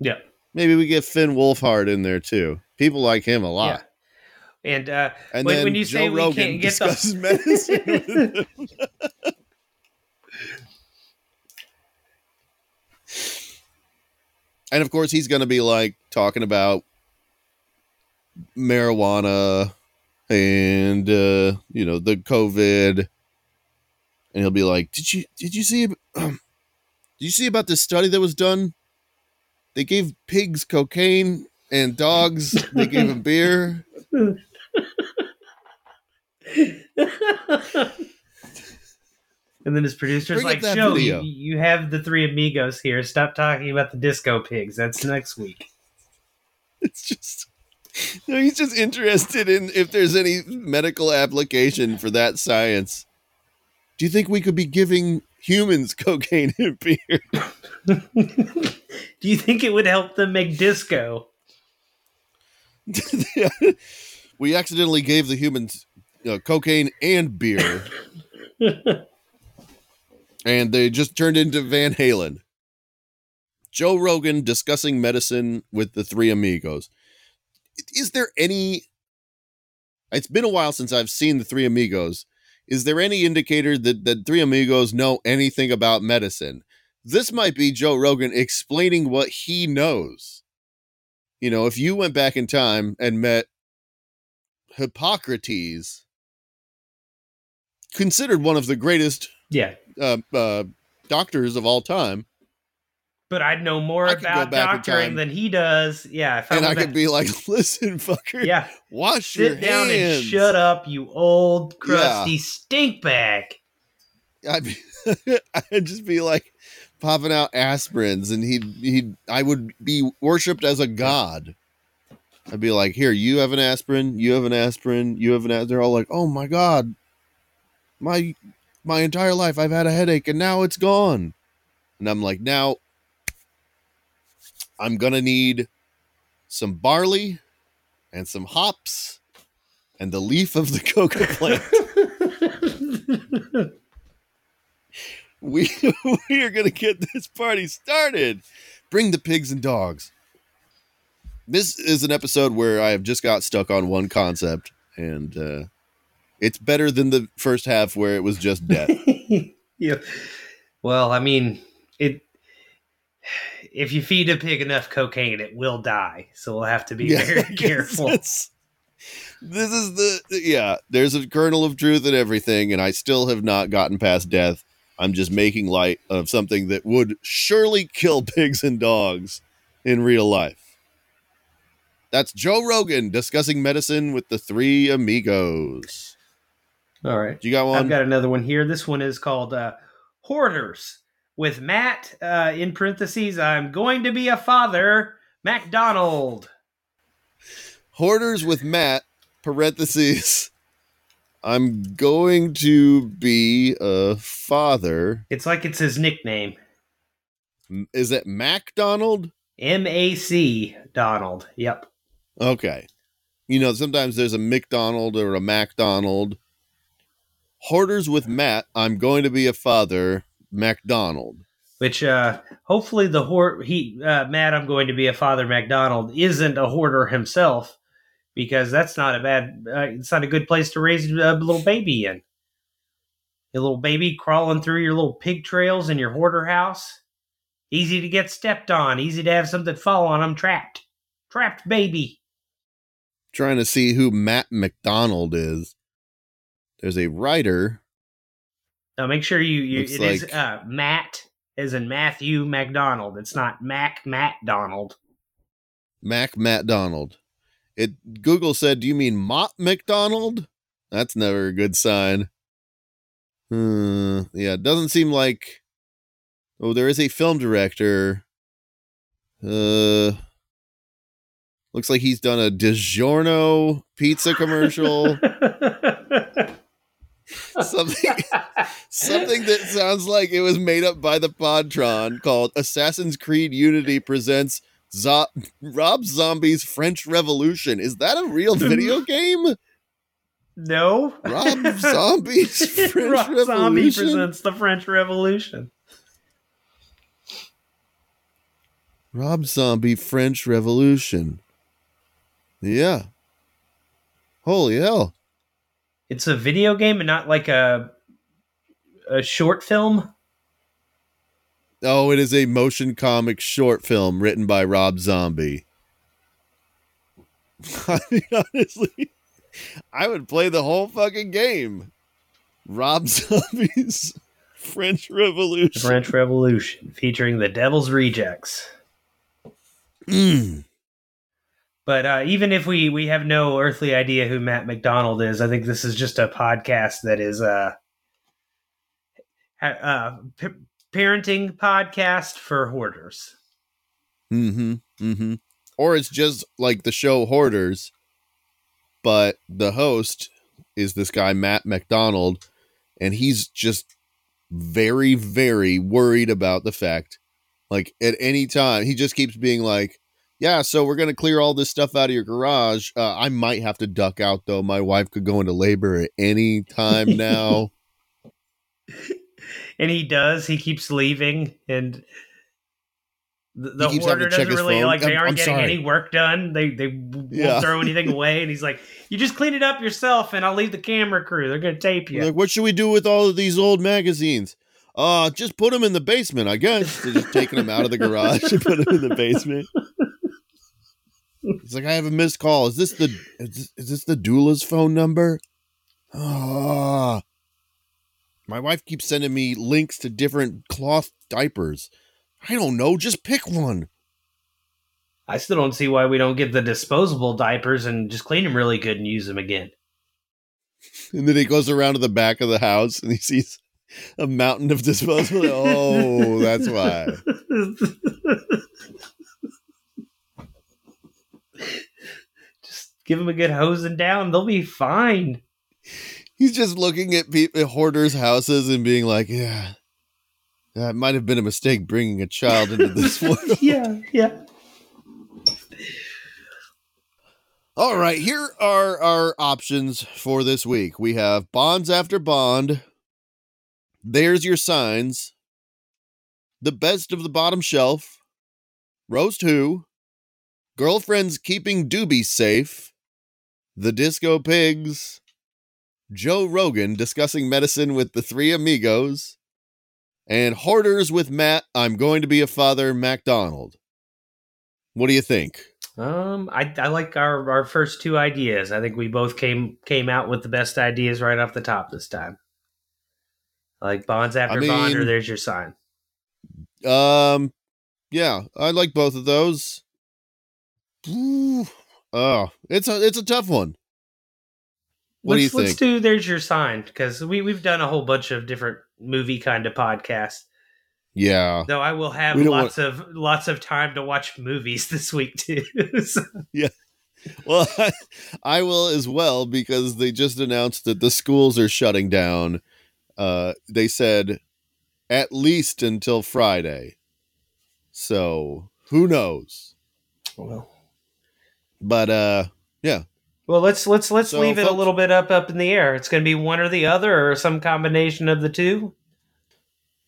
Yeah. maybe we get finn wolfhard in there too people like him a lot Yeah. And uh, and When- then when you Joe say we Rogan can't get the- medicine <laughs> <laughs> and of course, he's going to be like talking about marijuana and uh, you know the COVID, and he'll be like, "Did you did you see <clears throat> did you see about this study that was done? They gave pigs cocaine and dogs they gave him beer." and then his producer's Bring like, Joe, you, you have the three amigos here. Stop talking about the disco pigs. That's next week. <laughs> It's just No, he's just interested in if there's any medical application for that science. Do you think we could be giving humans <laughs> cocaine and beer? <laughs> Do you think it would help them make disco? <laughs> we accidentally gave the humans know, cocaine and beer, <laughs> and they just turned into Van Halen. Joe Rogan discussing medicine with the three amigos. Is there any? It's been a while since I've seen the three amigos. Is there any indicator that the three amigos know anything about medicine? This might be Joe Rogan explaining what he knows. You know, if you went back in time and met Hippocrates, considered one of the greatest Yeah, uh, uh, doctors of all time, but I'd know more I about doctoring than he does. Yeah, if and I could be like, <laughs> "Listen, fucker, yeah, wash your sit down hands." and shut up, you old crusty stink bag. I'd, be, <laughs> I'd just be like popping out aspirins, and he'd he'd I would be worshipped as a god. I'd be like, "Here, you have an aspirin. You have an aspirin. You have an." As-. They're all like, "Oh my god, my my entire life I've had a headache, and now it's gone." And I'm like, "Now, I'm gonna need some barley and some hops and the leaf of the <laughs> coca plant." <laughs> we <laughs> we are gonna get this party started. Bring the pigs and dogs. This is an episode where I have just got stuck on one concept, and uh, it's better than the first half where it was just death. <laughs> yeah. Well, I mean, it. If you feed a pig enough cocaine, it will die. So we'll have to be I very <laughs> careful. This is the yeah. There's a kernel of truth in everything, and I still have not gotten past death. I'm just making light of something that would surely kill <laughs> pigs and dogs in real life. That's Joe Rogan discussing medicine with the three amigos. All right. You got one? I've got another one here. This one is called uh, Hoarders with Matt uh, in parentheses. I'm going to be a father, MacDonald. Hoarders with Matt, parentheses. I'm going to be a father. It's like it's his nickname. Is it MacDonald? M A C Donald. Yep. Okay. You know, sometimes there's a McDonald or a MacDonald. Hoarders with Matt, I'm going to be a father, MacDonald. Which uh, hopefully the hoard he uh, Matt. I'm going to be a father. MacDonald isn't a hoarder himself because that's not a bad. Uh, it's not a good place to raise a little baby in. A little baby crawling through your little pig trails in your hoarder house. Easy to get stepped on. Easy to have something fall on them. Trapped. Trapped baby. Trying to see who Matt McDonald is. There's a writer. Now make sure you. you it is like- uh, Matt, as in Matthew McDonald. It's not Mac Matt Donald. Mac Matt Donald. It Google said, "Do you mean Mott MacDonald?" That's never a good sign. Hmm. Yeah, it doesn't seem like. Oh, there is a film director. Uh, looks like he's done a DiGiorno pizza commercial. <laughs> something, something that sounds like it was made up by the Podtron called Assassin's Creed Unity presents Zo- Rob Zombie's French Revolution. Is that a real video game? No. Rob <laughs> Zombie's <laughs> French Rob Zombie Revolution? presents the French Revolution. Rob Zombie French Revolution. Yeah. Holy hell. It's a video game and not like a a short film. Oh, it is a motion comic short film written by Rob Zombie. <laughs> I mean, honestly, I would play the whole fucking game. Rob <laughs> Zombie's French The Revolution. French Revolution, featuring the Devil's Rejects. Mm. But uh, even if we we have no earthly idea who Matt McDonald is, I think this is just a podcast that is uh, uh p- parenting podcast for hoarders. Mm-hmm. Mm-hmm. or it's just like the show Hoarders, but the host is this guy Matt McDonald, and he's just very, very worried about the fact, like at any time, he just keeps being like, "Yeah, so we're gonna clear all this stuff out of your garage. Uh, I might have to duck out though. My wife could go into labor at any time <laughs> now." And he does. He keeps leaving, and the, the He keeps having hoarder doesn't really phone. like. They I'm- aren't I'm getting sorry. any work done. They they won't Yeah. throw anything <laughs> away, and he's like, "You just clean it up yourself, and I'll leave the camera crew. They're gonna tape you." Like, what should we do with all of these old magazines? Uh, just put them in the basement, I guess. They're just <laughs> taking them out of the garage and put them in the basement. It's like I have a missed call. Is this the is this, is this the doula's phone number? Ah, my wife keeps sending me links to different cloth diapers. I don't know. Just pick one. I still don't see why we don't get the disposable diapers and just clean them really good and use them again. <laughs> And then he goes around to the back of the house and he sees a mountain of disposable. <laughs> oh, that's why. just give them a good hosing down; they'll be fine. He's just looking at people, hoarders' houses and being like, "Yeah, that might have been a mistake bringing a child into <laughs> this world." yeah, yeah. All right, here are our options for this week. We have bonds after bond. There's your signs. The best of the bottom shelf. Roast who? Girlfriends keeping doobies safe. The Disco Pigs. Joe Rogan discussing medicine with the three amigos. And Hoarders with Matt, I'm going to be a father, MacDonald. What do you think? Um, I I like our our first two ideas. I think we both came came out with the best ideas right off the top this time. Like bonds after I bond, or there's your sign. Um, yeah, I like both of those. Ooh, oh, it's a it's a tough one. What do let's, you Let's think? do there's your sign because we we've done a whole bunch of different movie kind of podcasts. Yeah, Though I will have We don't lots of lots of time to watch movies <laughs> this week too. <laughs> So- well, I, <laughs> I will as well because they just announced that the schools are shutting down. Uh, they said at least until Friday. So who knows? Well, But uh, yeah, well, let's let's let's So, leave it a little bit up up in the air. It's going to be one or the other, or some combination of the two.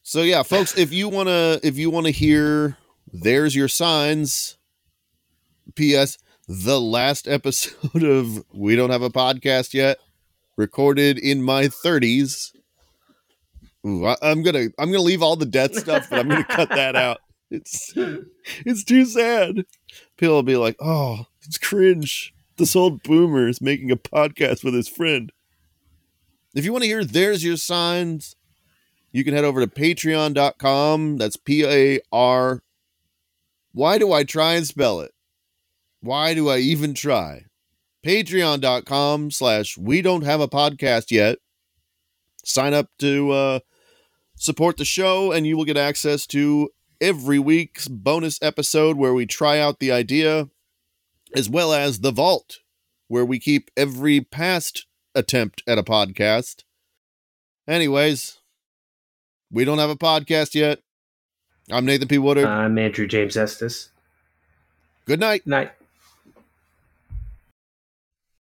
So yeah, folks, if you wanna if you wanna hear there's your signs. P.S. The last episode <laughs> of We Don't Have a Podcast Yet, recorded in my 30s. Ooh, I, I'm gonna I'm gonna leave all the death stuff, but I'm gonna cut that out. It's it's too sad. People will be like, "Oh, it's cringe." This old boomer is making a podcast with his friend. If you want to hear "There's Your Signs," you can head over to patreon.com. That's P A R. Why do I try and spell it? Why do I even try? Patreon.com slash we don't have a podcast yet. Sign up to uh, support the show, and you will get access to every week's bonus episode where we try out the idea, as well as the vault, where we keep every past attempt at a podcast. Anyways, we don't have a podcast yet. I'm Nathan P. Woodard. I'm Andrew James Estes. Good night. Night.